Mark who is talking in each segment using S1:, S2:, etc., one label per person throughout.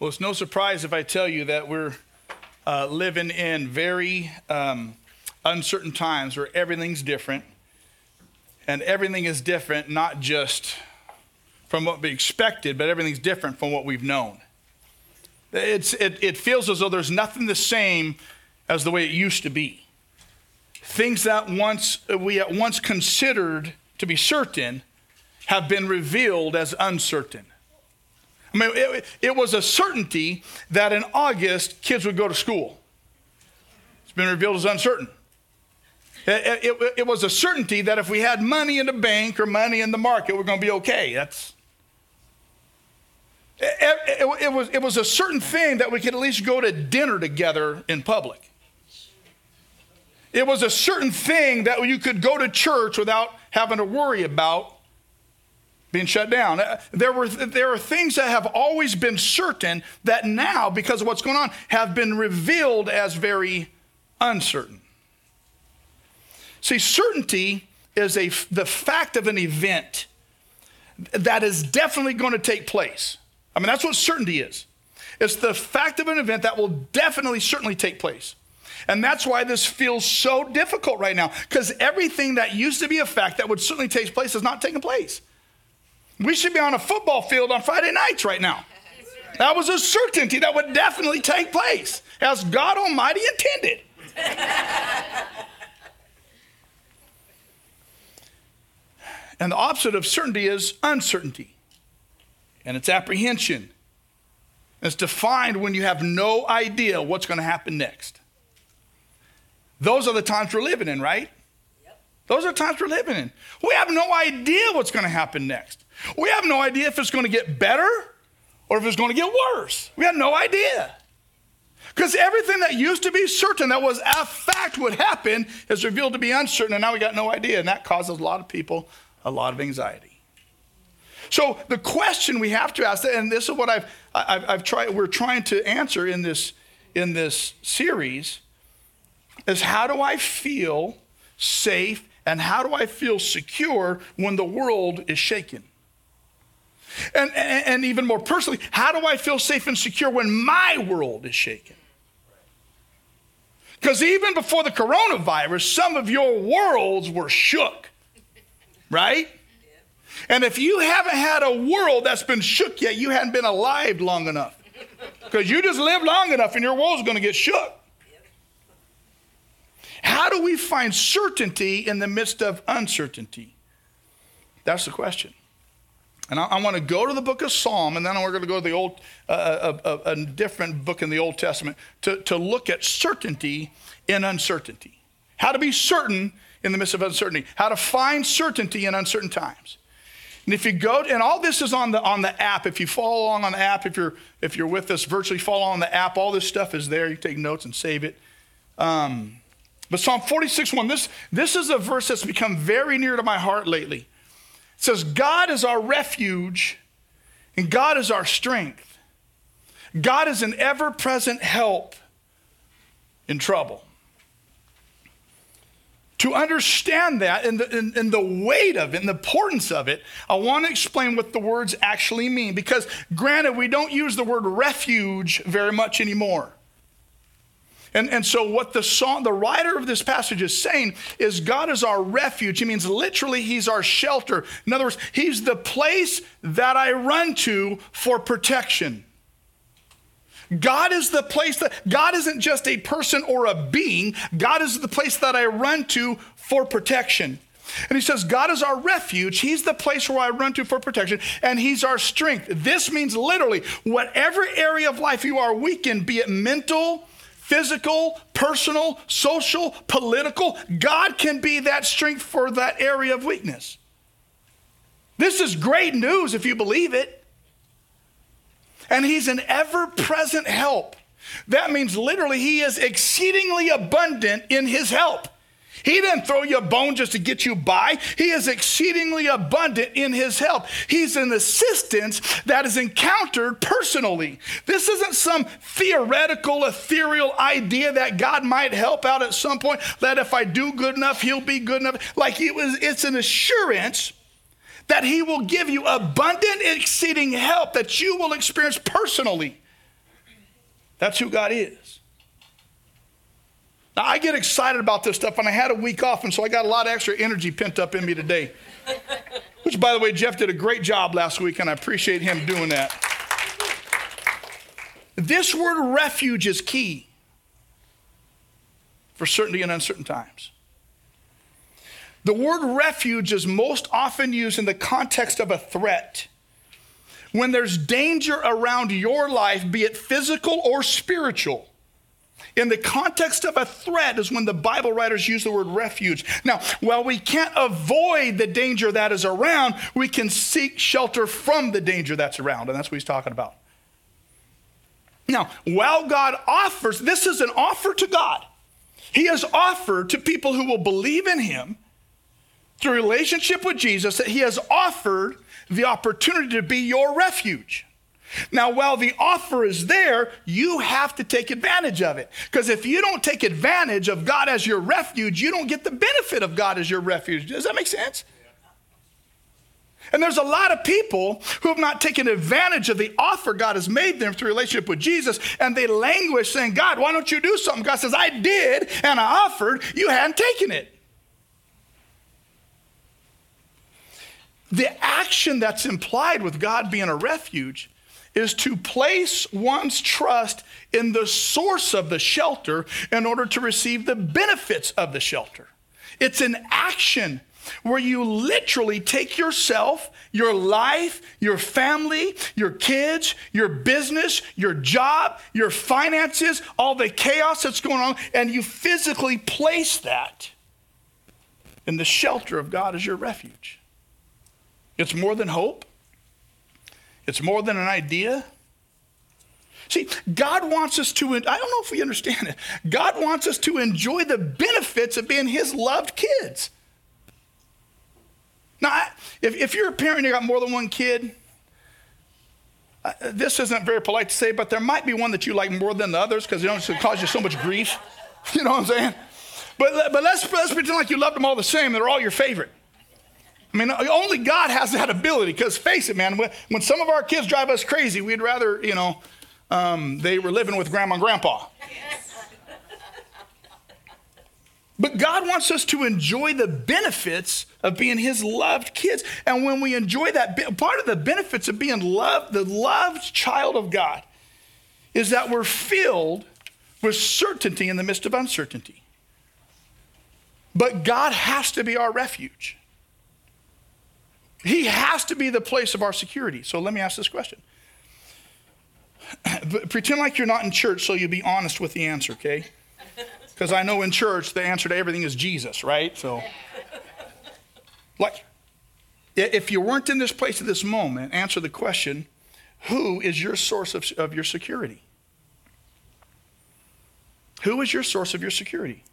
S1: Well, it's no surprise if I tell you that we're uh, living in very um, uncertain times where everything's different. And everything is different, not just from what we expected, but everything's different from what we've known. It's, it, it feels as though there's nothing the same as the way it used to be. Things that once we at once considered to be certain have been revealed as uncertain. I mean, it, it, was a certainty that in August kids would go to school. It's been revealed as uncertain. It, it, it was a certainty that if we had money in the bank or money in the market, we're going to be okay. That's it, was, it was a certain thing that we could at least go to dinner together in public. It was a certain thing that you could go to church without having to worry about being shut down. Uh, there, were, there are things that have always been certain that now, because of what's going on, have been revealed as very uncertain. See, certainty is a, the fact of an event that is definitely going to take place. I mean, that's what certainty is. It's the fact of an event that will definitely, certainly take place. And that's why this feels so difficult right now, because everything that used to be a fact that would certainly take place is not taking place. We should be on a football field on Friday nights right now. That was a certainty that would definitely take place, as God Almighty intended. and the opposite of certainty is uncertainty, and it's apprehension. It's defined when you have no idea what's going to happen next. Those are the times we're living in, right? Yep. Those are the times we're living in. We have no idea what's going to happen next. We have no idea if it's going to get better or if it's going to get worse. We have no idea. Because everything that used to be certain, that was a fact would happen, is revealed to be uncertain, and now we got no idea. And that causes a lot of people a lot of anxiety. So the question we have to ask, and this is what I've, I've, I've tried, we're trying to answer in this, in this series, is how do I feel safe and how do I feel secure when the world is shaken? And, and, and, even more personally, how do I feel safe and secure when my world is shaken? Because even before the coronavirus, some of your worlds were shook, right? And if you haven't had a world that's been shook yet, you hadn't been alive long enough. Because you just lived long enough and your world's going to get shook. How do we find certainty in the midst of uncertainty? That's the question. And I, I want to go to the book of Psalm, and then we're going to go to the old, uh, a, uh, a, uh, uh, a, different book in the Old Testament to, to look at certainty in uncertainty. How to be certain in the midst of uncertainty. How to find certainty in uncertain times. And if you go, and all this is on the on the app. If you follow along on the app, if you're if you're with us virtually, follow on the app. All this stuff is there. You take notes and save it. Um, but Psalm 46, 1, this, this is a verse that's become very near to my heart lately. It says, God is our refuge and God is our strength. God is an ever present help in trouble. To understand that and the, and, and the weight of it and the importance of it, I want to explain what the words actually mean. Because, granted, we don't use the word refuge very much anymore. And, and so, what the song, the writer of this passage is saying is God is our refuge. He means literally, He's our shelter. In other words, He's the place that I run to for protection. God is the place that, God isn't just a person or a being, God is the place that I run to for protection. And he says, God is our refuge. He's the place where I run to for protection, and He's our strength. This means literally, whatever area of life you are weak in, be it mental, physical, personal, social, political. God can be that strength for that area of weakness. This is great news if you believe it. And He's an ever present help. That means literally, He is exceedingly abundant in His help. He didn't throw you a bone just to get you by. He is exceedingly abundant in his help. He's an assistance that is encountered personally. This isn't some theoretical, ethereal idea that God might help out at some point, that if I do good enough, he'll be good enough. Like it was, it's an assurance that he will give you abundant, exceeding help that you will experience personally. That's who God is. Now, I get excited about this stuff, and I had a week off, and so I got a lot of extra energy pent up in me today. Which, by the way, Jeff did a great job last week, and I appreciate him doing that. This word refuge is key for certainty in uncertain times. The word refuge is most often used in the context of a threat. When there's danger around your life, be it physical or spiritual, in the context of a threat is when the Bible writers use the word refuge. Now, while we can't avoid the danger that is around, we can seek shelter from the danger that's around, and that's what he's talking about. Now, while God offers, this is an offer to God. He has offered to people who will believe in him through relationship with Jesus that he has offered the opportunity to be your refuge. Now, while the offer is there, you have to take advantage of it. Because if you don't take advantage of God as your refuge, you don't get the benefit of God as your refuge. Does that make sense? And there's a lot of people who have not taken advantage of the offer God has made them through relationship with Jesus, and they languish saying, God, why don't you do something? God says, I did, and I offered, you hadn't taken it. The action that's implied with God being a refuge is to place one's trust in the source of the shelter in order to receive the benefits of the shelter. It's an action where you literally take yourself, your life, your family, your kids, your business, your job, your finances, all the chaos that's going on, and you physically place that in the shelter of God as your refuge. It's more than hope, it's more than an idea. See, God wants us to, I don't know if we understand it. God wants us to enjoy the benefits of being His loved kids. Now, if, if you're a parent and you got more than one kid, this isn't very polite to say, but there might be one that you like more than the others because it don't cause you so much grief. You know what I'm saying? But, but let's, let's pretend like you love them all the same. They're all your favorite. I mean, only God has that ability. Because face it, man, when, some of our kids drive us crazy, we'd rather, you know, um, they were living with grandma and grandpa. But God wants us to enjoy the benefits of being His loved kids. And when we enjoy that, part of the benefits of being loved, the loved child of God, is that we're filled with certainty in the midst of uncertainty. But God has to be our refuge. He has to be the place of our security. So let me ask this question. Pretend like you're not in church so you'll be honest with the answer, okay? Because I know in church the answer to everything is Jesus, right? So, like, if you weren't in this place at this moment, answer the question who is your source of, of your security? Who is your source of your security?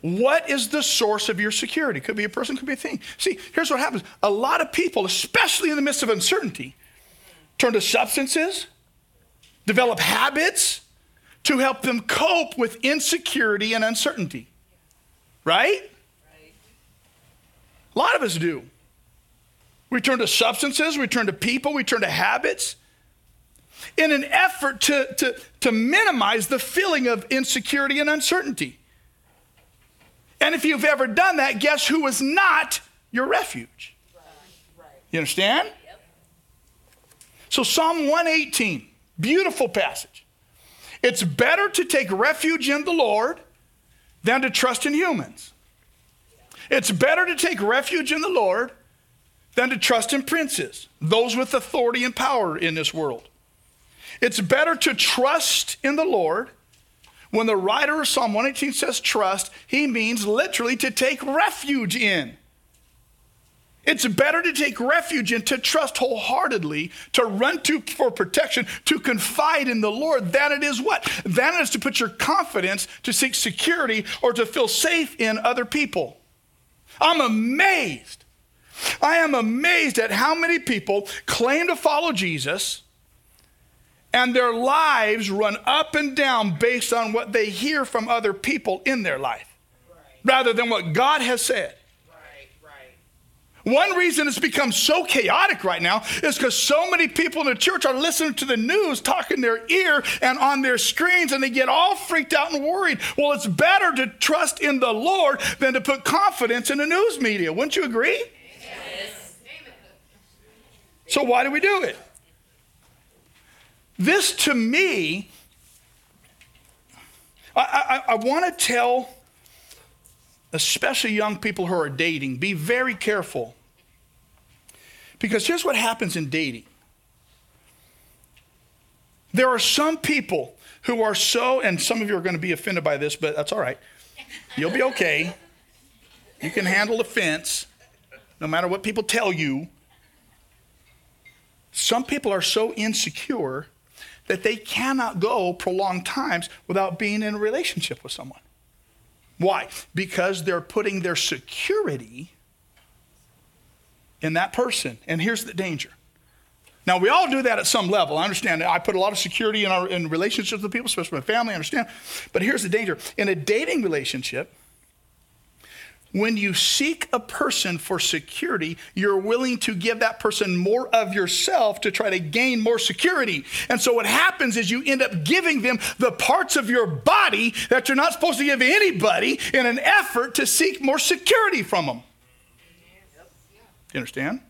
S1: What is the source of your security? Could be a person, could be a thing. See, here's what happens a lot of people, especially in the midst of uncertainty, turn to substances, develop habits to help them cope with insecurity and uncertainty. Right? A lot of us do. We turn to substances, we turn to people, we turn to habits in an effort to, to, to minimize the feeling of insecurity and uncertainty. And if you've ever done that, guess who is not your refuge? You understand? So, Psalm 118, beautiful passage. It's better to take refuge in the Lord than to trust in humans. It's better to take refuge in the Lord than to trust in princes, those with authority and power in this world. It's better to trust in the Lord when the writer of Psalm 118 says trust, he means literally to take refuge in. It's better to take refuge in, to trust wholeheartedly, to run to for protection, to confide in the Lord, than it is what? Than it is to put your confidence to seek security or to feel safe in other people. I'm amazed. I am amazed at how many people claim to follow Jesus and their lives run up and down based on what they hear from other people in their life right. rather than what God has said. One reason it's become so chaotic right now is because so many people in the church are listening to the news, talking their ear and on their screens, and they get all freaked out and worried. Well, it's better to trust in the Lord than to put confidence in the news media. Wouldn't you agree? Yes. So, why do we do it? This to me, I, I, I want to tell especially young people who are dating, be very careful. Because here's what happens in dating there are some people who are so, and some of you are going to be offended by this, but that's all right. You'll be okay. You can handle offense no matter what people tell you. Some people are so insecure that they cannot go prolonged times without being in a relationship with someone. Why? Because they're putting their security in that person. And here's the danger. Now, we all do that at some level. I understand. I put a lot of security in, our, in relationships with people, especially my family, I understand. But here's the danger. In a dating relationship, when you seek a person for security, you're willing to give that person more of yourself to try to gain more security. And so what happens is you end up giving them the parts of your body that you're not supposed to give anybody in an effort to seek more security from them. You understand?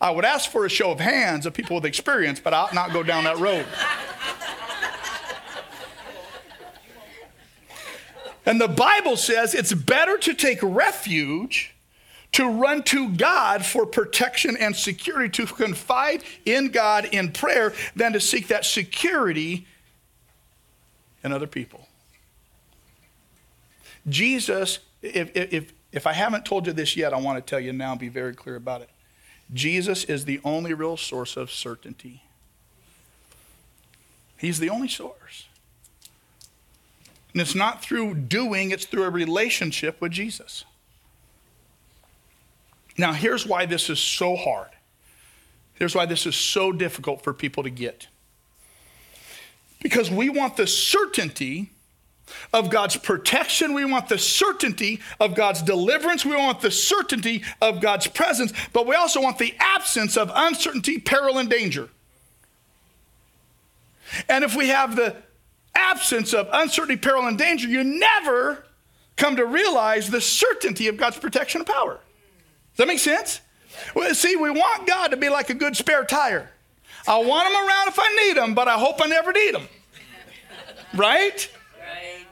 S1: I would ask for a show of hands of people with experience, but I'll not go down that road. And the Bible says it's better to take refuge, to run to God for protection and security, to confide in God in prayer, than to seek that security in other people. Jesus, if, if, if I haven't told you this yet, I want to tell you now and be very clear about it. Jesus is the only real source of certainty. He's the only source. And it's not through doing, it's through a relationship with Jesus. Now, here's why this is so hard. Here's why this is so difficult for people to get. Because we want the certainty of God's protection. We want the certainty of God's deliverance. We want the certainty of God's presence, but we also want the absence of uncertainty, peril, and danger. And if we have the absence of uncertainty, peril, and danger, you never come to realize the certainty of God's protection and power. Does that make sense? Well, see, we want God to be like a good spare tire. I want him around if I need him, but I hope I never need him. Right? Right.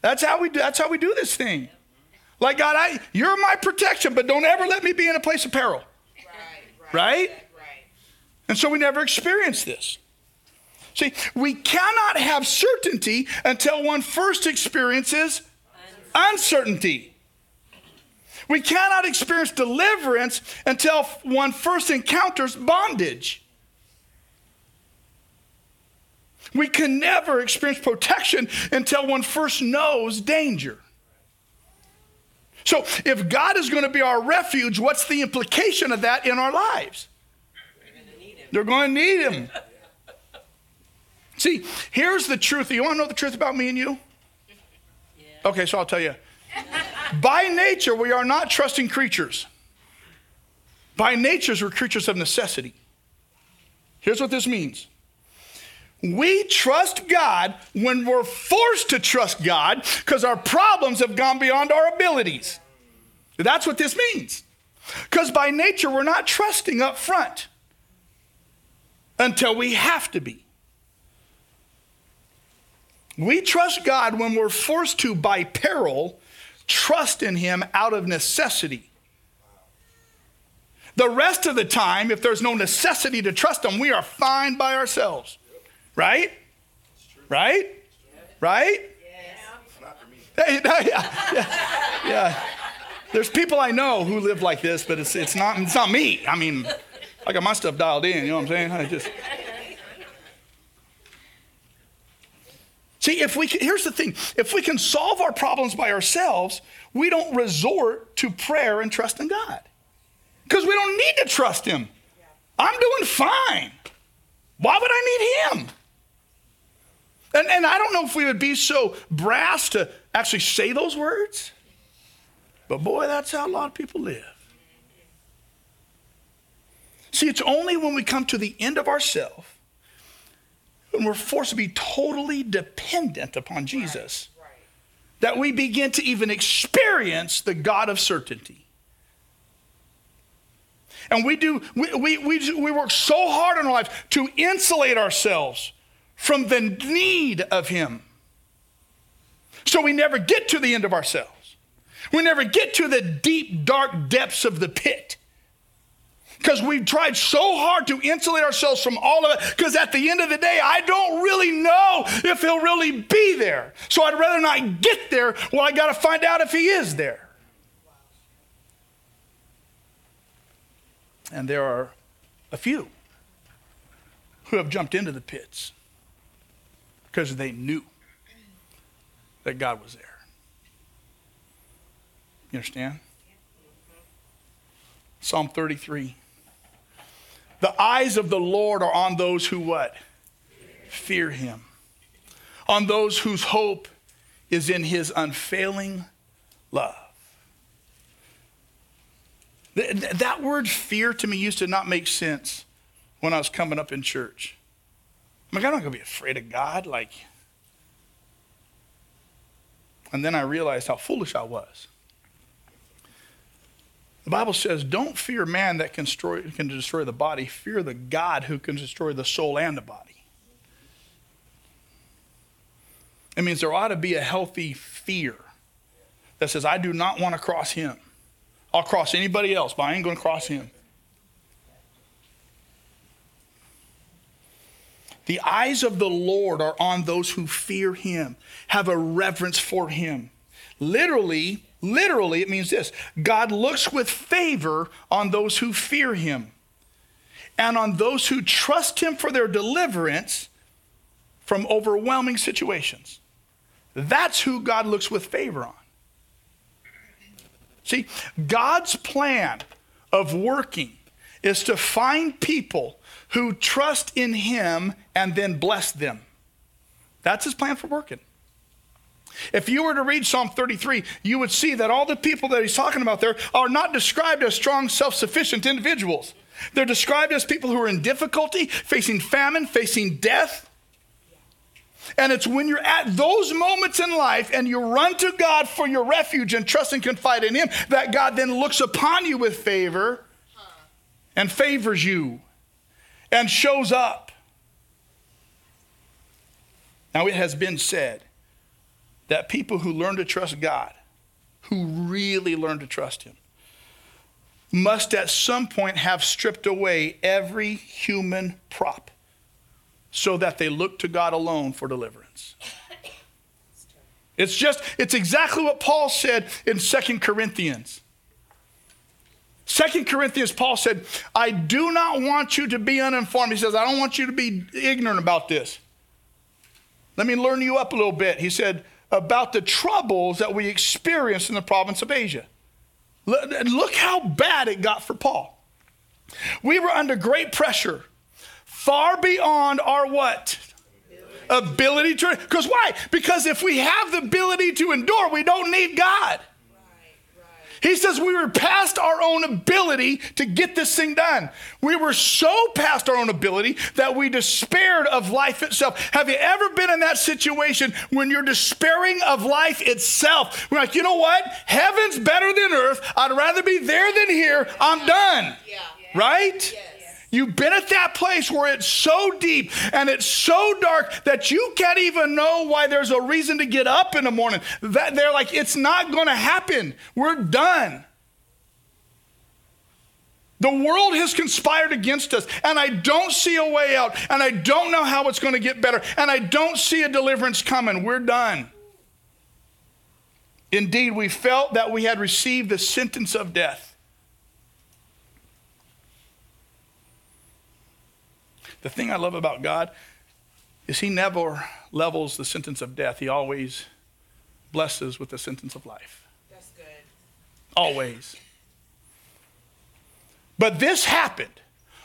S1: That's how we do, that's how we do this thing. Like God, I you're my protection, but don't ever let me be in a place of peril. Right? right? right. And so we never experience this. See, we cannot have certainty until one first experiences uncertainty. We cannot experience deliverance until one first encounters bondage. We can never experience protection until one first knows danger. So, if God is going to be our refuge, what's the implication of that in our lives? They're going to need Him. See, here's the truth. You want to know the truth about me and you? Yeah. Okay, so I'll tell you. By nature, we are not trusting creatures. By nature, we're creatures of necessity. Here's what this means. We trust God when we're forced to trust God because our problems have gone beyond our abilities. That's what this means. Because by nature, we're not trusting up front until we have to be. We trust God when we're forced to, by peril, trust in Him out of necessity. The rest of the time, if there's no necessity to trust Him, we are fine by ourselves. Right? Right? Right? Yes. yeah, yeah, yeah. There's people I know who live like this, but it's, it's, not, it's not me. I mean, I got my stuff dialed in, you know what I'm saying? I just. See, if we can, here's the thing if we can solve our problems by ourselves, we don't resort to prayer and trust in God. Because we don't need to trust Him. I'm doing fine. Why would I need Him? And, and I don't know if we would be so brass to actually say those words. But boy, that's how a lot of people live. See, it's only when we come to the end of ourselves when we're forced to be totally dependent upon Jesus right, right. that we begin to even experience the God of certainty. And we do, we, we, we, we work so hard in our life to insulate ourselves from the need of Him. So we never get to the end of ourselves. We never get to the deep, dark depths of the pit. Because we've tried so hard to insulate ourselves from all of it. Because at the end of the day, I don't really know if he'll really be there. So I'd rather not get there. Well, I got to find out if he is there. And there are a few who have jumped into the pits because they knew that God was there. You understand? Psalm 33. The eyes of the Lord are on those who what? Fear him. On those whose hope is in his unfailing love. That word fear to me used to not make sense when I was coming up in church. I'm like, I'm not going to be afraid of God. Like, and then I realized how foolish I was. The Bible says, don't fear man that can destroy, can destroy the body, fear the God who can destroy the soul and the body. It means there ought to be a healthy fear that says, I do not want to cross him. I'll cross anybody else, but I ain't going to cross him. The eyes of the Lord are on those who fear him, have a reverence for him. Literally, Literally, it means this God looks with favor on those who fear him and on those who trust him for their deliverance from overwhelming situations. That's who God looks with favor on. See, God's plan of working is to find people who trust in him and then bless them. That's his plan for working. If you were to read Psalm 33, you would see that all the people that he's talking about there are not described as strong, self sufficient individuals. They're described as people who are in difficulty, facing famine, facing death. And it's when you're at those moments in life and you run to God for your refuge and trust and confide in Him that God then looks upon you with favor and favors you and shows up. Now, it has been said that people who learn to trust God, who really learn to trust Him, must at some point have stripped away every human prop so that they look to God alone for deliverance. It's just, it's exactly what Paul said in Second Corinthians. Second Corinthians, Paul said, I do not want you to be uninformed. He says, I don't want you to be ignorant about this. Let me learn you up a little bit. He said, about the troubles that we experienced in the province of Asia. Look how bad it got for Paul. We were under great pressure, far beyond our what? Ability to. Because why? Because if we have the ability to endure, we don't need God. He says we were past our own ability to get this thing done. We were so past our own ability that we despaired of life itself. Have you ever been in that situation when you're despairing of life itself? We're like, you know what? Heaven's better than earth. I'd rather be there than here. I'm done. Yeah. Right? Yes. You've been at that place where it's so deep and it's so dark that you can't even know why there's a reason to get up in the morning. That they're like, it's not going to happen. We're done. The world has conspired against us, and I don't see a way out, and I don't know how it's going to get better, and I don't see a deliverance coming. We're done. Indeed, we felt that we had received the sentence of death. The thing I love about God is He never levels the sentence of death, He always blesses with the sentence of life.
S2: That's good.
S1: Always. But this happened.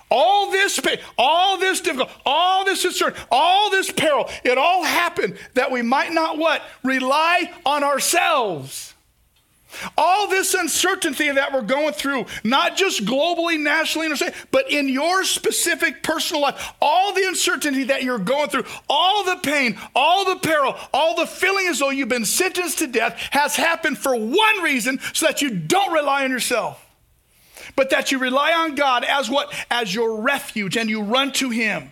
S1: All this pain, all this difficulty, all this concern, all this peril, it all happened that we might not what? Rely on ourselves. All this uncertainty that we're going through, not just globally, nationally, but in your specific personal life, all the uncertainty that you're going through, all the pain, all the peril, all the feeling as though you've been sentenced to death has happened for one reason so that you don't rely on yourself, but that you rely on God as what? As your refuge and you run to Him.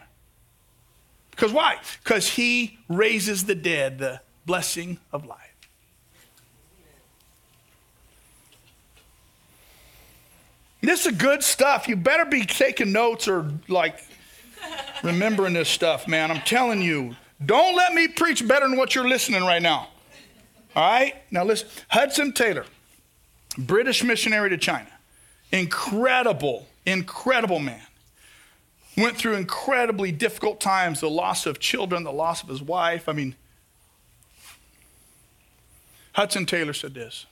S1: Because why? Because He raises the dead, the blessing of life. This is good stuff. You better be taking notes or like remembering this stuff, man. I'm telling you. Don't let me preach better than what you're listening right now. All right? Now listen. Hudson Taylor, British missionary to China. Incredible, incredible man. Went through incredibly difficult times the loss of children, the loss of his wife. I mean, Hudson Taylor said this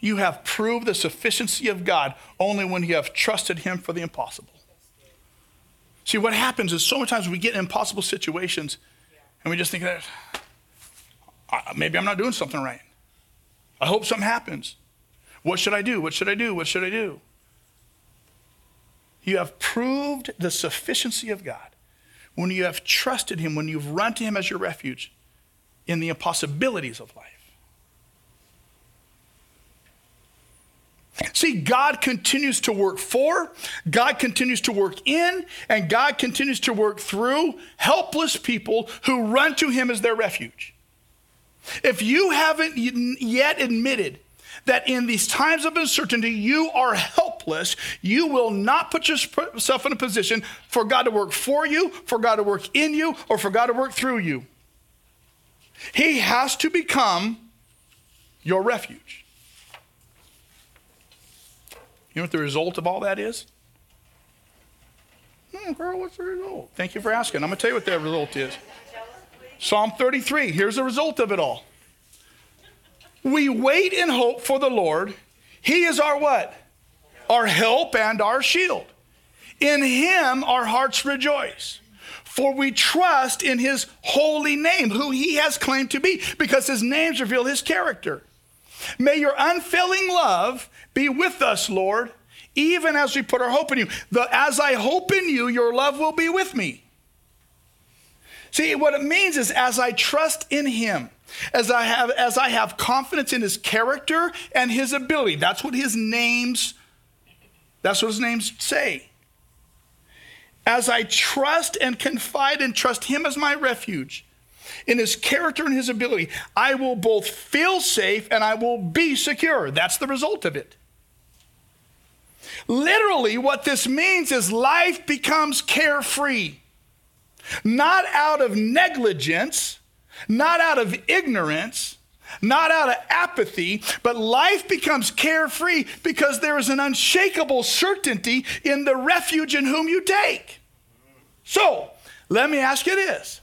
S1: you have proved the sufficiency of God only when you have trusted Him for the impossible. See, what happens is so many times we get in impossible situations and we just think, maybe I'm not doing something right. I hope something happens. What should I do? What should I do? What should I do? You have proved the sufficiency of God when you have trusted Him, when you've run to Him as your refuge in the impossibilities of life. See, God continues to work for, God continues to work in, and God continues to work through helpless people who run to Him as their refuge. If you haven't yet admitted that in these times of uncertainty you are helpless, you will not put yourself in a position for God to work for you, for God to work in you, or for God to work through you. He has to become your refuge. You know what the result of all that is? Hmm, girl, what's the result? Thank you for asking. I'm going to tell you what that result is. Psalm 33. Here's the result of it all. We wait and hope for the Lord. He is our what? Our help and our shield. In him our hearts rejoice. For we trust in his holy name, who he has claimed to be, because his names reveal his character. May your unfailing love be with us, Lord, even as we put our hope in you. The, as I hope in you, your love will be with me. See, what it means is as I trust in him, as I have as I have confidence in his character and his ability. That's what his names that's what his names say. As I trust and confide and trust him as my refuge, in his character and his ability, I will both feel safe and I will be secure. That's the result of it. Literally, what this means is life becomes carefree, not out of negligence, not out of ignorance, not out of apathy, but life becomes carefree because there is an unshakable certainty in the refuge in whom you take. So, let me ask you this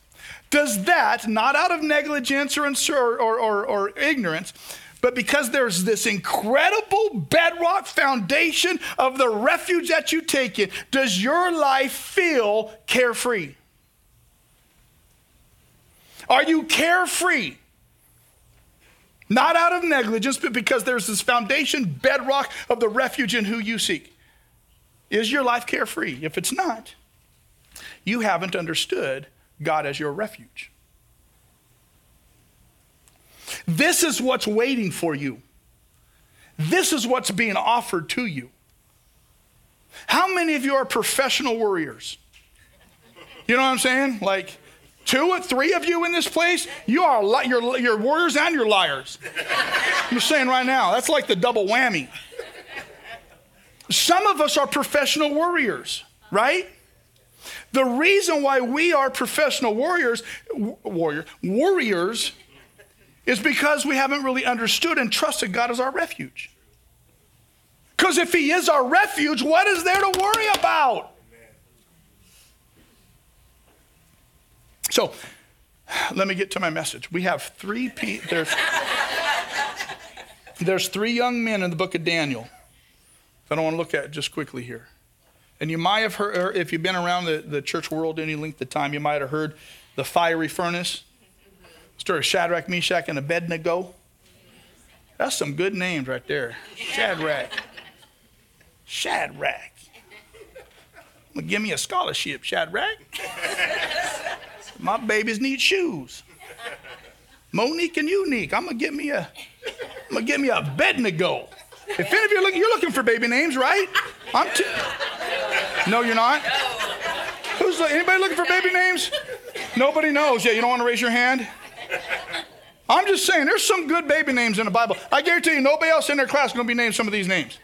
S1: Does that, not out of negligence or, or, or, or ignorance, but because there's this incredible bedrock foundation of the refuge that you take in, does your life feel carefree? Are you carefree? Not out of negligence, but because there's this foundation bedrock of the refuge in who you seek. Is your life carefree? If it's not, you haven't understood God as your refuge. This is what's waiting for you. This is what's being offered to you. How many of you are professional worriers? You know what I'm saying? Like two or three of you in this place, you are li- you're, you're warriors and you're liars. I'm saying right now, that's like the double whammy. Some of us are professional warriors, right? The reason why we are professional warriors, warrior, warriors is because we haven't really understood and trusted God as our refuge. Because if He is our refuge, what is there to worry about? So, let me get to my message. We have three pe- there's, there's three young men in the book of Daniel. I don't want to look at just quickly here. And you might have heard, if you've been around the, the church world any length of time, you might have heard the fiery furnace story of Shadrach, Meshach, and Abednego. That's some good names right there. Shadrach. Shadrach. Gonna give me a scholarship, Shadrach. My babies need shoes. Monique and Unique. I'm gonna get me a, I'm gonna get me a Abednego. If any of you are looking, you're looking for baby names, right? I'm. T- no, you're not. Who's anybody looking for baby names? Nobody knows. Yeah, you don't want to raise your hand. I'm just saying, there's some good baby names in the Bible. I guarantee you, nobody else in their class is going to be named some of these names.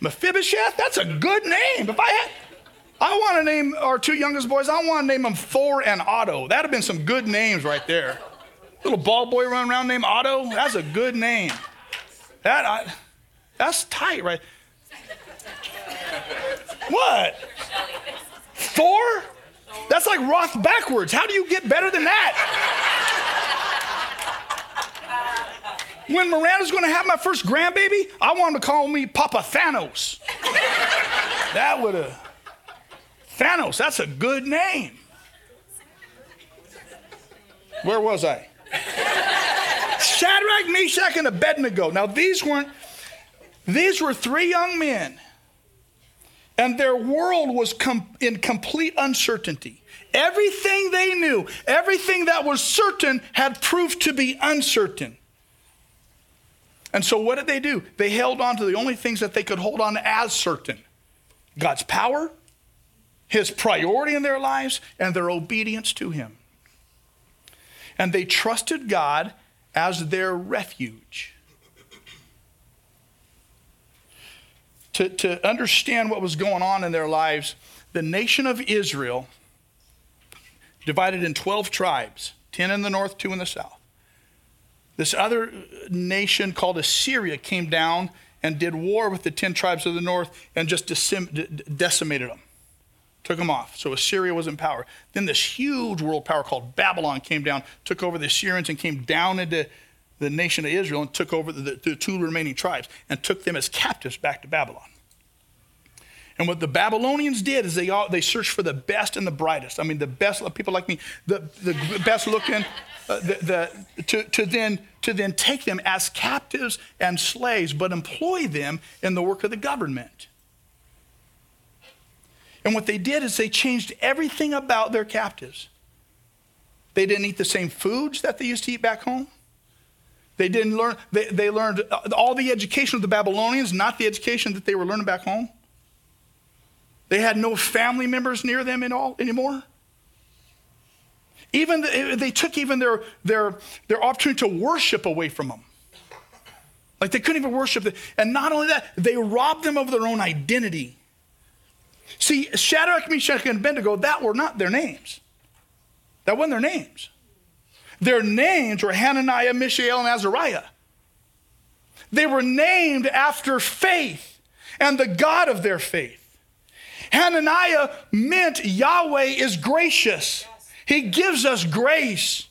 S1: Mephibosheth, that's a good name. If I had, I want to name our two youngest boys, I want to name them Thor and Otto. That'd have been some good names right there. Little ball boy running around named Otto, that's a good name. That, I, that's tight, right? What? Thor? That's like Roth backwards. How do you get better than that? When Miranda's going to have my first grandbaby, I want him to call me Papa Thanos. that would have. Thanos, that's a good name. Where was I? Shadrach, Meshach, and Abednego. Now, these weren't, these were three young men, and their world was com- in complete uncertainty. Everything they knew, everything that was certain, had proved to be uncertain. And so, what did they do? They held on to the only things that they could hold on as certain God's power, His priority in their lives, and their obedience to Him. And they trusted God as their refuge. To, to understand what was going on in their lives, the nation of Israel, divided in 12 tribes 10 in the north, 2 in the south this other nation called Assyria came down and did war with the 10 tribes of the north and just decimated them, took them off. So Assyria was in power. Then this huge world power called Babylon came down, took over the Assyrians, and came down into the nation of Israel and took over the, the two remaining tribes and took them as captives back to Babylon. And what the Babylonians did is they, all, they searched for the best and the brightest. I mean, the best people like me, the, the best looking, uh, the, the, to, to, then, to then take them as captives and slaves, but employ them in the work of the government. And what they did is they changed everything about their captives. They didn't eat the same foods that they used to eat back home. They didn't learn, they, they learned uh, all the education of the Babylonians, not the education that they were learning back home. They had no family members near them at all anymore. Even the, eh, they took even their, their, their opportunity to worship away from them. Like they couldn't even worship. And not only that, they robbed them of their own identity. See, Shadrach, Meshach, and Abednego, that were not their names. That wasn't their names. Their names were Hananiah, Mishael, and Azariah. They were named after faith and the God of their faith. Hananiah meant Yahweh is gracious. He gives us grace.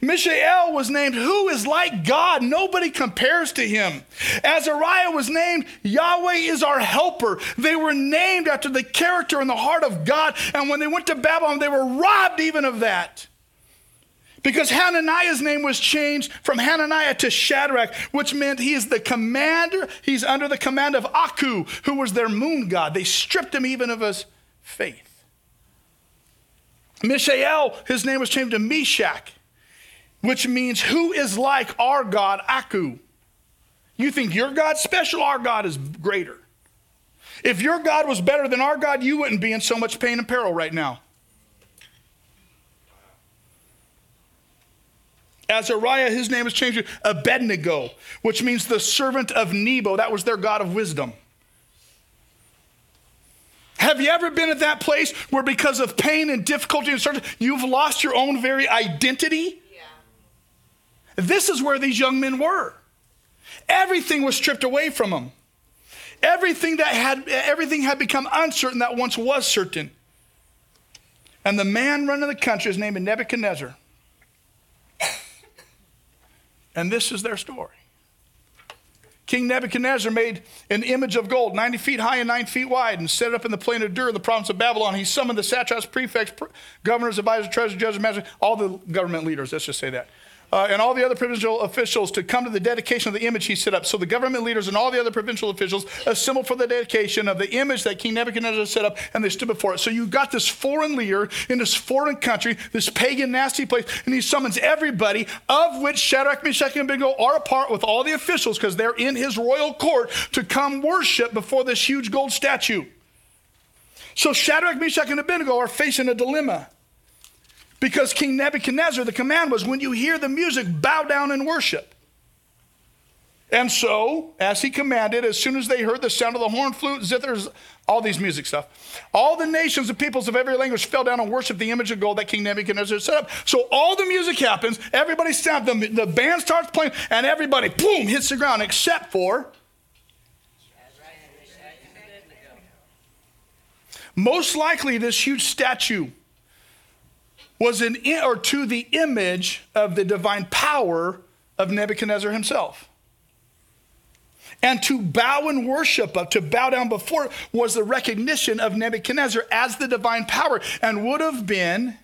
S1: Mishael was named Who is like God? Nobody compares to him. Azariah was named Yahweh is our helper. They were named after the character and the heart of God. And when they went to Babylon, they were robbed even of that. Because Hananiah's name was changed from Hananiah to Shadrach, which meant he is the commander, he's under the command of Aku, who was their moon god. They stripped him even of his faith. Mishael, his name was changed to Meshach, which means who is like our God, Aku. You think your God's special, our God is greater. If your God was better than our God, you wouldn't be in so much pain and peril right now. Azariah, his name was changed to Abednego, which means the servant of Nebo. That was their God of wisdom. Have you ever been at that place where because of pain and difficulty and suffering, you've lost your own very identity? This is where these young men were. Everything was stripped away from them. Everything that had everything had become uncertain that once was certain. And the man running the country is named Nebuchadnezzar. And this is their story. King Nebuchadnezzar made an image of gold, 90 feet high and 9 feet wide, and set it up in the plain of Dura, in the province of Babylon. He summoned the satraps, prefects, governors, advisors, treasurers, judges, magistrates, all the government leaders, let's just say that. Uh, and all the other provincial officials to come to the dedication of the image he set up. So the government leaders and all the other provincial officials assembled for the dedication of the image that King Nebuchadnezzar set up, and they stood before it. So you got this foreign leader in this foreign country, this pagan, nasty place, and he summons everybody, of which Shadrach, Meshach, and Abednego are a part with all the officials because they're in his royal court to come worship before this huge gold statue. So Shadrach, Meshach, and Abednego are facing a dilemma. Because King Nebuchadnezzar, the command was when you hear the music, bow down and worship. And so, as he commanded, as soon as they heard the sound of the horn, flute, zithers, all these music stuff, all the nations and peoples of every language fell down and worshiped the image of gold that King Nebuchadnezzar set up. So all the music happens, everybody stands, the, the band starts playing, and everybody, boom, hits the ground, except for most likely this huge statue was an or to the image of the divine power of Nebuchadnezzar himself. And to bow and worship, uh, to bow down before, was the recognition of Nebuchadnezzar as the divine power and would have been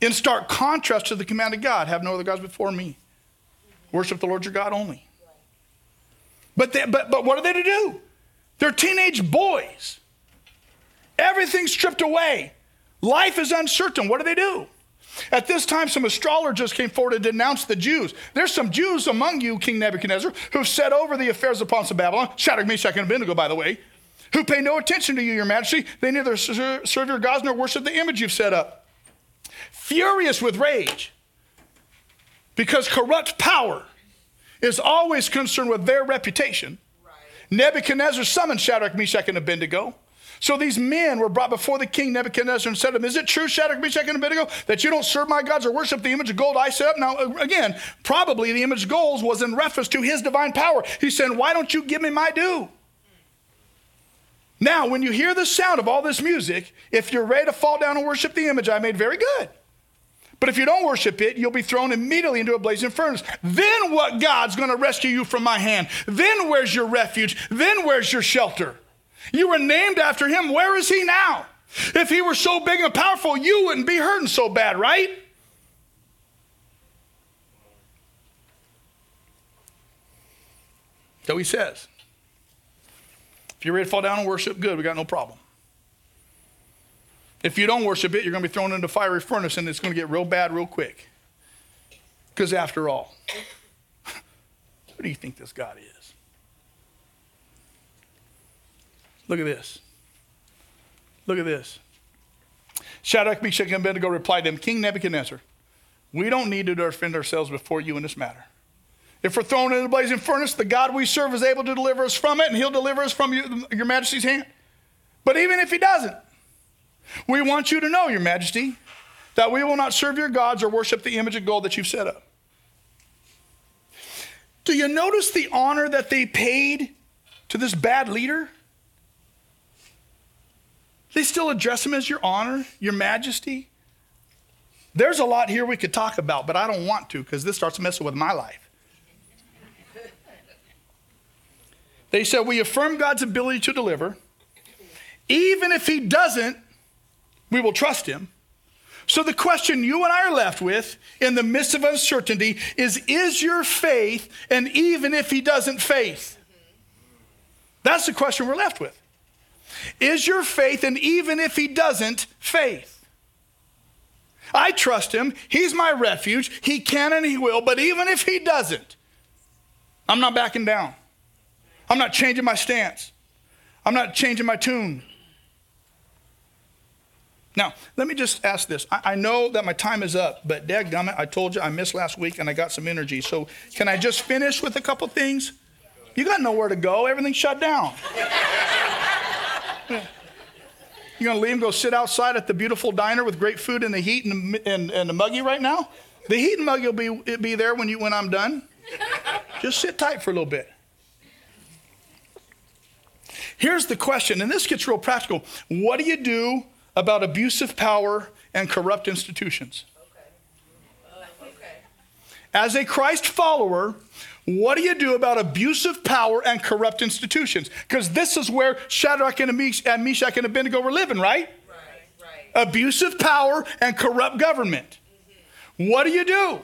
S1: in stark contrast to the command of God have no other gods before me. Worship the Lord your God only. But, they, but, but what are they to do? They're teenage boys. Everything's stripped away. Life is uncertain. What do they do? At this time, some astrologers came forward to denounce the Jews. There's some Jews among you, King Nebuchadnezzar, who've set over the affairs of Ponce of Babylon, Shadrach, Meshach, and Abednego, by the way, who pay no attention to you, your majesty. They neither serve your gods nor worship the image you've set up. Furious with rage, because corrupt power is always concerned with their reputation, right. Nebuchadnezzar summoned Shadrach, Meshach, and Abednego so these men were brought before the king Nebuchadnezzar and said to him, Is it true, Shadrach, Meshach, and Abednego, that you don't serve my gods or worship the image of gold I set up? Now, uh, again, probably the image of gold was in reference to his divine power. He said, Why don't you give me my due? Now, when you hear the sound of all this music, if you're ready to fall down and worship the image I made, very good. But if you don't worship it, you'll be thrown immediately into a blazing furnace. Then what God's going to rescue you from my hand? Then where's your refuge? Then where's your shelter? You were named after him. Where is he now? If he were so big and powerful, you wouldn't be hurting so bad, right? So he says, if you're ready to fall down and worship, good, we got no problem. If you don't worship it, you're going to be thrown into a fiery furnace and it's going to get real bad real quick. Because after all, who do you think this God is? Look at this. Look at this. Shadrach, Meshach, and Abednego replied to him, King Nebuchadnezzar, we don't need to defend ourselves before you in this matter. If we're thrown into the blazing furnace, the God we serve is able to deliver us from it, and he'll deliver us from you, your majesty's hand. But even if he doesn't, we want you to know, your majesty, that we will not serve your gods or worship the image of gold that you've set up. Do you notice the honor that they paid to this bad leader? They still address him as your honor, your majesty. There's a lot here we could talk about, but I don't want to because this starts messing with my life. They said, We affirm God's ability to deliver. Even if he doesn't, we will trust him. So the question you and I are left with in the midst of uncertainty is Is your faith, and even if he doesn't, faith? That's the question we're left with. Is your faith, and even if he doesn't, faith? I trust him. He's my refuge. He can and he will, but even if he doesn't, I'm not backing down. I'm not changing my stance. I'm not changing my tune. Now, let me just ask this. I, I know that my time is up, but dadgummit, I told you I missed last week and I got some energy. So can I just finish with a couple things? You got nowhere to go. Everything's shut down. You're going to leave and go sit outside at the beautiful diner with great food and the heat and the, and, and the muggy right now? The heat and muggy will be, be there when, you, when I'm done. Just sit tight for a little bit. Here's the question, and this gets real practical. What do you do about abusive power and corrupt institutions? Oh, As a Christ follower, what do you do about abusive power and corrupt institutions? Because this is where Shadrach and Meshach and Abednego were living, right? Right, right. Abusive power and corrupt government. Mm-hmm. What do you do?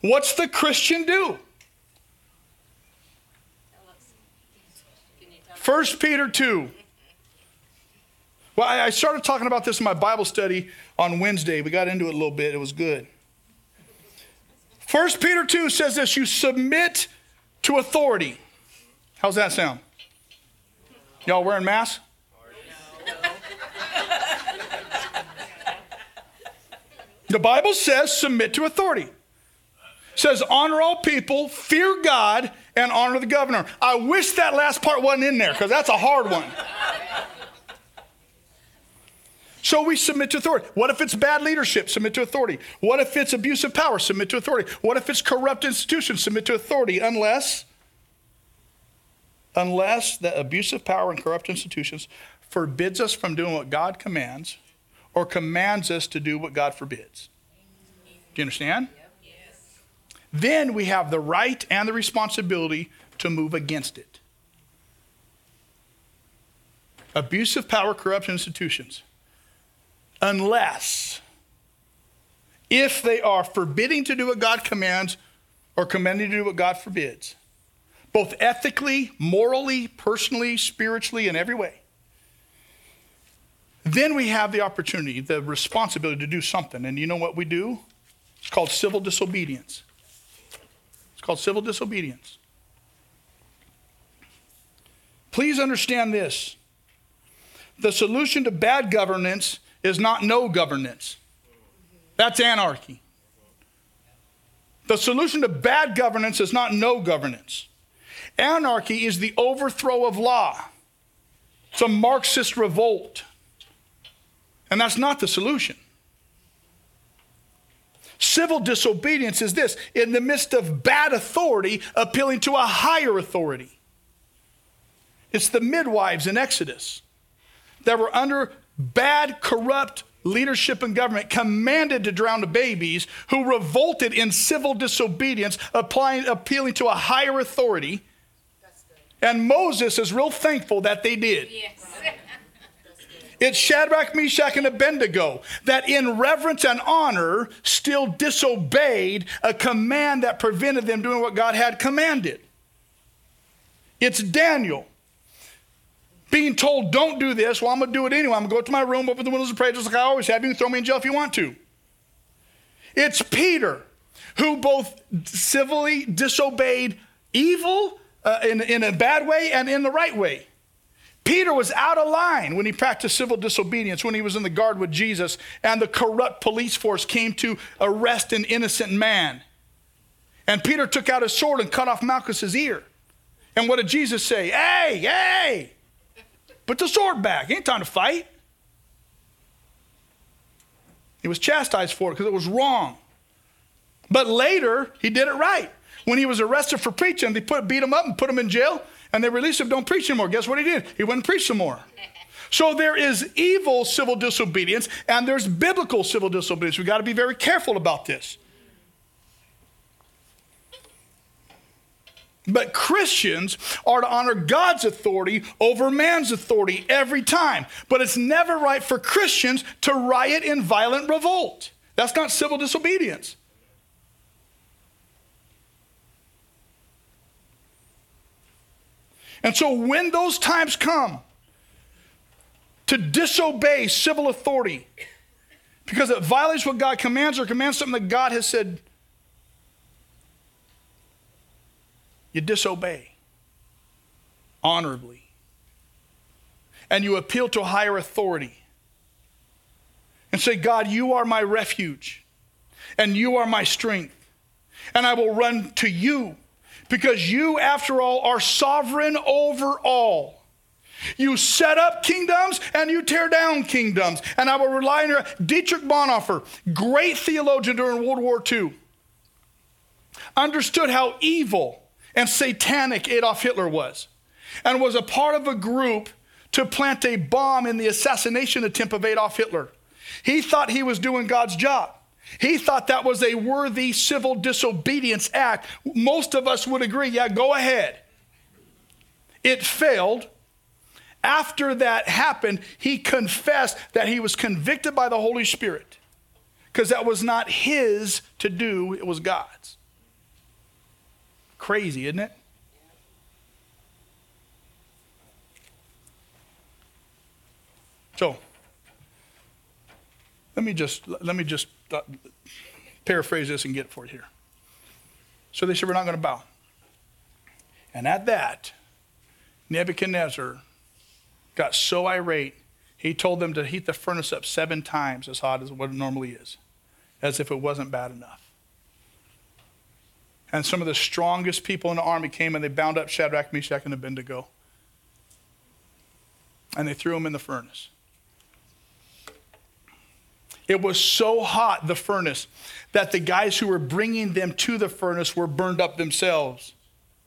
S1: What's the Christian do? 1 Peter 2. Well, I started talking about this in my Bible study on Wednesday. We got into it a little bit, it was good. 1 Peter 2 says this you submit to authority. How's that sound? Y'all wearing masks? The Bible says submit to authority. It says honor all people, fear God, and honor the governor. I wish that last part wasn't in there because that's a hard one. So we submit to authority. What if it's bad leadership? Submit to authority. What if it's abusive power? Submit to authority. What if it's corrupt institutions? Submit to authority unless unless the abusive power and corrupt institutions forbids us from doing what God commands or commands us to do what God forbids. Do you understand? Then we have the right and the responsibility to move against it. Abusive power, corrupt institutions unless if they are forbidding to do what God commands or commanding to do what God forbids, both ethically, morally, personally, spiritually, in every way, then we have the opportunity, the responsibility to do something. And you know what we do? It's called civil disobedience. It's called civil disobedience. Please understand this the solution to bad governance is not no governance. That's anarchy. The solution to bad governance is not no governance. Anarchy is the overthrow of law. It's a Marxist revolt. And that's not the solution. Civil disobedience is this in the midst of bad authority, appealing to a higher authority. It's the midwives in Exodus that were under bad, corrupt leadership and government commanded to drown the babies who revolted in civil disobedience, applying, appealing to a higher authority. And Moses is real thankful that they did. Yes. It's Shadrach, Meshach, and Abednego that, in reverence and honor, still disobeyed a command that prevented them doing what God had commanded. It's Daniel being told, don't do this. Well, I'm going to do it anyway. I'm going to go to my room, open the windows and pray just like I always have. You can throw me in jail if you want to. It's Peter who both civilly disobeyed evil uh, in, in a bad way and in the right way. Peter was out of line when he practiced civil disobedience, when he was in the guard with Jesus, and the corrupt police force came to arrest an innocent man. And Peter took out his sword and cut off Malchus's ear. And what did Jesus say? Hey, hey, Put the sword back. Ain't time to fight. He was chastised for it because it was wrong. But later, he did it right. When he was arrested for preaching, they put, beat him up and put him in jail, and they released him. Don't preach anymore. Guess what he did? He went and preached some more. So there is evil civil disobedience, and there's biblical civil disobedience. We've got to be very careful about this. But Christians are to honor God's authority over man's authority every time. But it's never right for Christians to riot in violent revolt. That's not civil disobedience. And so when those times come to disobey civil authority because it violates what God commands or commands something that God has said You disobey honorably. And you appeal to higher authority and say, God, you are my refuge and you are my strength. And I will run to you because you, after all, are sovereign over all. You set up kingdoms and you tear down kingdoms. And I will rely on your. Dietrich Bonhoeffer, great theologian during World War II, understood how evil and satanic Adolf Hitler was, and was a part of a group to plant a bomb in the assassination attempt of Adolf Hitler. He thought he was doing God's job. He thought that was a worthy civil disobedience act. Most of us would agree, yeah, go ahead. It failed. After that happened, he confessed that he was convicted by the Holy Spirit. because that was not his to do, it was God's. Crazy, isn't it? So, let me just let me just uh, paraphrase this and get it for you here. So they said, We're not going to bow. And at that, Nebuchadnezzar got so irate, he told them to heat the furnace up seven times as hot as what it normally is, as if it wasn't bad enough. And some of the strongest people in the army came and they bound up Shadrach, Meshach, and Abednego. And they threw them in the furnace. It was so hot, the furnace, that the guys who were bringing them to the furnace were burned up themselves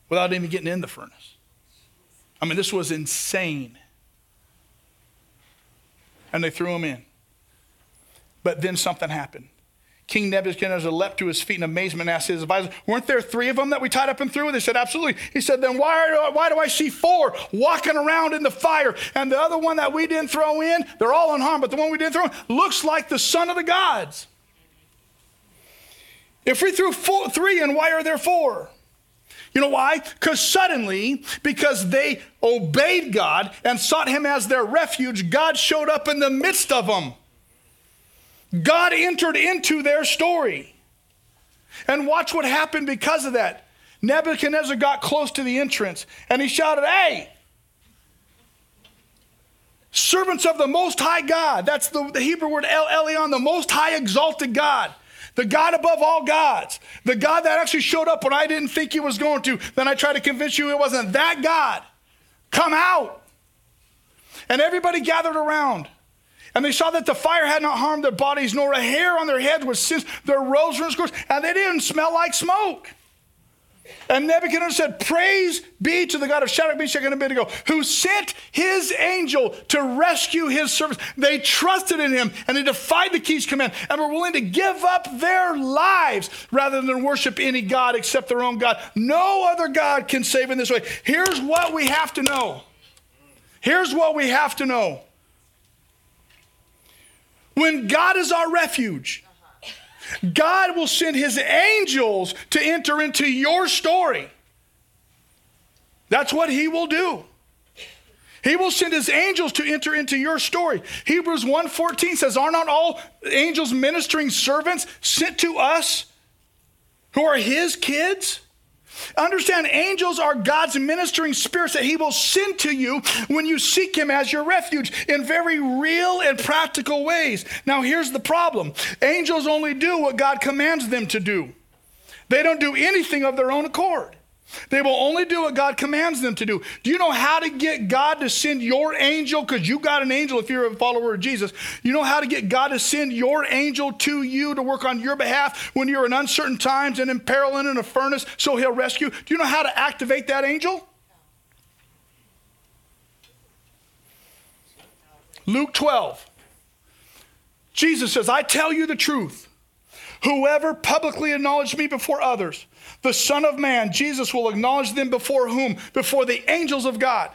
S1: without even getting in the furnace. I mean, this was insane. And they threw him in. But then something happened. King Nebuchadnezzar leapt to his feet in amazement and asked his advisors, Weren't there three of them that we tied up and threw? They said, Absolutely. He said, Then why, are, why do I see four walking around in the fire? And the other one that we didn't throw in, they're all unharmed, but the one we didn't throw in looks like the son of the gods. If we threw four, three in, why are there four? You know why? Because suddenly, because they obeyed God and sought Him as their refuge, God showed up in the midst of them. God entered into their story. And watch what happened because of that. Nebuchadnezzar got close to the entrance and he shouted, Hey, servants of the Most High God. That's the, the Hebrew word El Elyon, the Most High Exalted God. The God above all gods. The God that actually showed up when I didn't think he was going to. Then I tried to convince you it wasn't that God. Come out. And everybody gathered around. And they saw that the fire had not harmed their bodies, nor a hair on their heads was singed. Their robes were scorched, and they didn't smell like smoke. And Nebuchadnezzar said, Praise be to the God of Shadrach, Meshach, and Abednego, who sent his angel to rescue his servants. They trusted in him and they defied the king's command and were willing to give up their lives rather than worship any God except their own God. No other God can save in this way. Here's what we have to know. Here's what we have to know. When God is our refuge, God will send his angels to enter into your story. That's what he will do. He will send his angels to enter into your story. Hebrews 1:14 says, "Are not all angels ministering servants sent to us who are his kids?" Understand, angels are God's ministering spirits that He will send to you when you seek Him as your refuge in very real and practical ways. Now, here's the problem angels only do what God commands them to do, they don't do anything of their own accord. They will only do what God commands them to do. Do you know how to get God to send your angel? Because you got an angel if you're a follower of Jesus. You know how to get God to send your angel to you to work on your behalf when you're in uncertain times and in peril and in a furnace so he'll rescue? Do you know how to activate that angel? Luke 12. Jesus says, I tell you the truth. Whoever publicly acknowledged me before others, the Son of Man, Jesus, will acknowledge them before whom? Before the angels of God.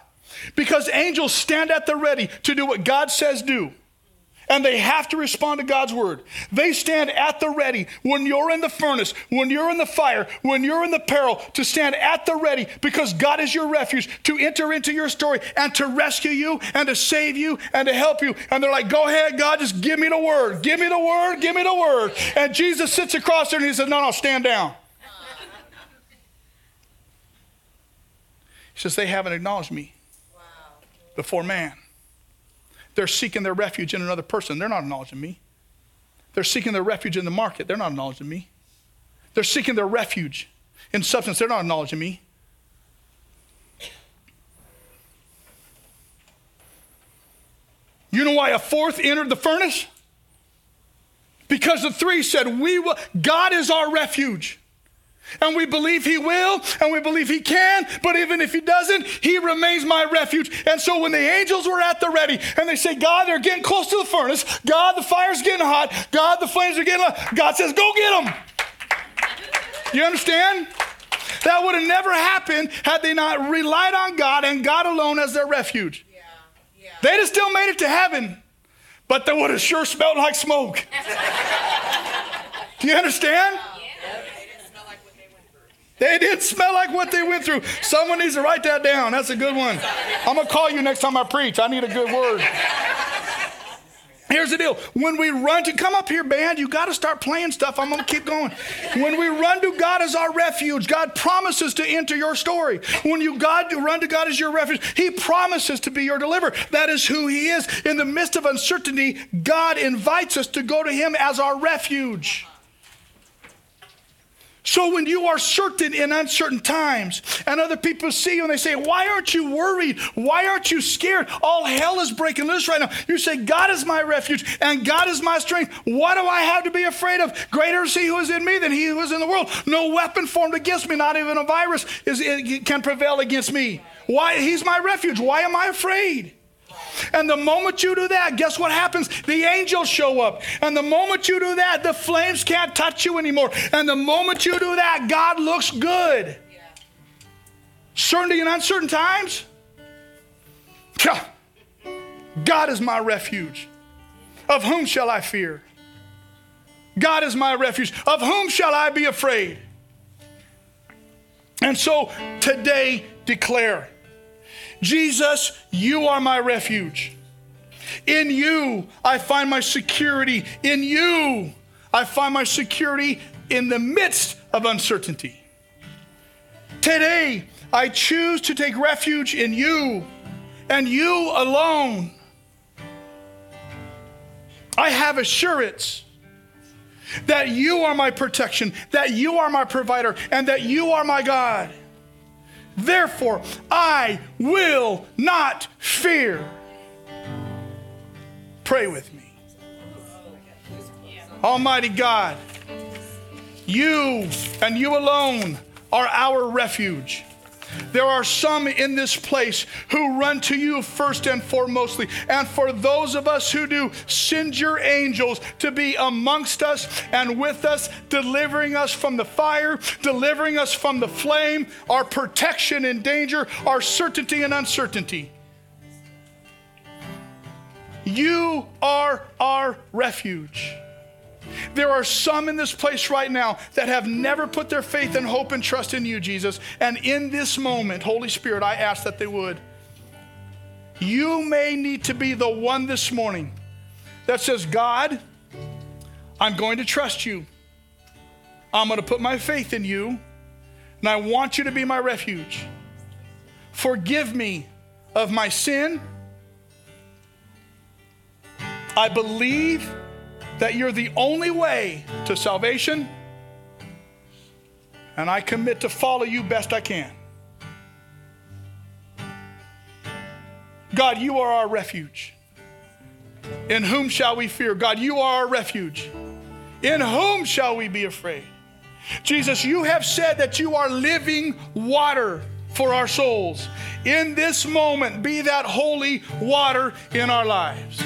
S1: Because angels stand at the ready to do what God says do. And they have to respond to God's word. They stand at the ready when you're in the furnace, when you're in the fire, when you're in the peril, to stand at the ready because God is your refuge to enter into your story and to rescue you and to save you and to help you. And they're like, Go ahead, God, just give me the word. Give me the word. Give me the word. And Jesus sits across there and he says, No, no, stand down. Says, They haven't acknowledged me wow. before man. They're seeking their refuge in another person. They're not acknowledging me. They're seeking their refuge in the market. They're not acknowledging me. They're seeking their refuge in substance. They're not acknowledging me. You know why a fourth entered the furnace? Because the three said, "We will God is our refuge." And we believe he will, and we believe he can, but even if he doesn't, he remains my refuge. And so when the angels were at the ready and they say, God, they're getting close to the furnace, God, the fire's getting hot, God, the flames are getting hot, God says, go get them. You understand? That would have never happened had they not relied on God and God alone as their refuge. Yeah, yeah. They'd have still made it to heaven, but they would have sure smelled like smoke. Do you understand? They didn't smell like what they went through. Someone needs to write that down. That's a good one. I'm going to call you next time I preach. I need a good word. Here's the deal. When we run to come up here, band, you got to start playing stuff. I'm going to keep going. When we run to God as our refuge, God promises to enter your story. When you God run to God as your refuge, He promises to be your deliverer. That is who He is. In the midst of uncertainty, God invites us to go to Him as our refuge. So when you are certain in uncertain times and other people see you and they say, Why aren't you worried? Why aren't you scared? All hell is breaking loose right now. You say, God is my refuge and God is my strength. What do I have to be afraid of? Greater is he who is in me than he who is in the world. No weapon formed against me, not even a virus, is, can prevail against me. Why? He's my refuge. Why am I afraid? And the moment you do that, guess what happens? The angels show up. And the moment you do that, the flames can't touch you anymore. And the moment you do that, God looks good. Yeah. Certainty in uncertain times. God is my refuge. Of whom shall I fear? God is my refuge. Of whom shall I be afraid? And so today, declare Jesus, you are my refuge. In you, I find my security. In you, I find my security in the midst of uncertainty. Today, I choose to take refuge in you and you alone. I have assurance that you are my protection, that you are my provider, and that you are my God. Therefore, I will not fear. Pray with me. Almighty God, you and you alone are our refuge. There are some in this place who run to you first and foremostly. And for those of us who do, send your angels to be amongst us and with us, delivering us from the fire, delivering us from the flame, our protection in danger, our certainty and uncertainty. You are our refuge. There are some in this place right now that have never put their faith and hope and trust in you, Jesus. And in this moment, Holy Spirit, I ask that they would. You may need to be the one this morning that says, God, I'm going to trust you. I'm going to put my faith in you, and I want you to be my refuge. Forgive me of my sin. I believe that you're the only way to salvation, and I commit to follow you best I can. God, you are our refuge. In whom shall we fear? God, you are our refuge. In whom shall we be afraid? Jesus, you have said that you are living water for our souls. In this moment, be that holy water in our lives.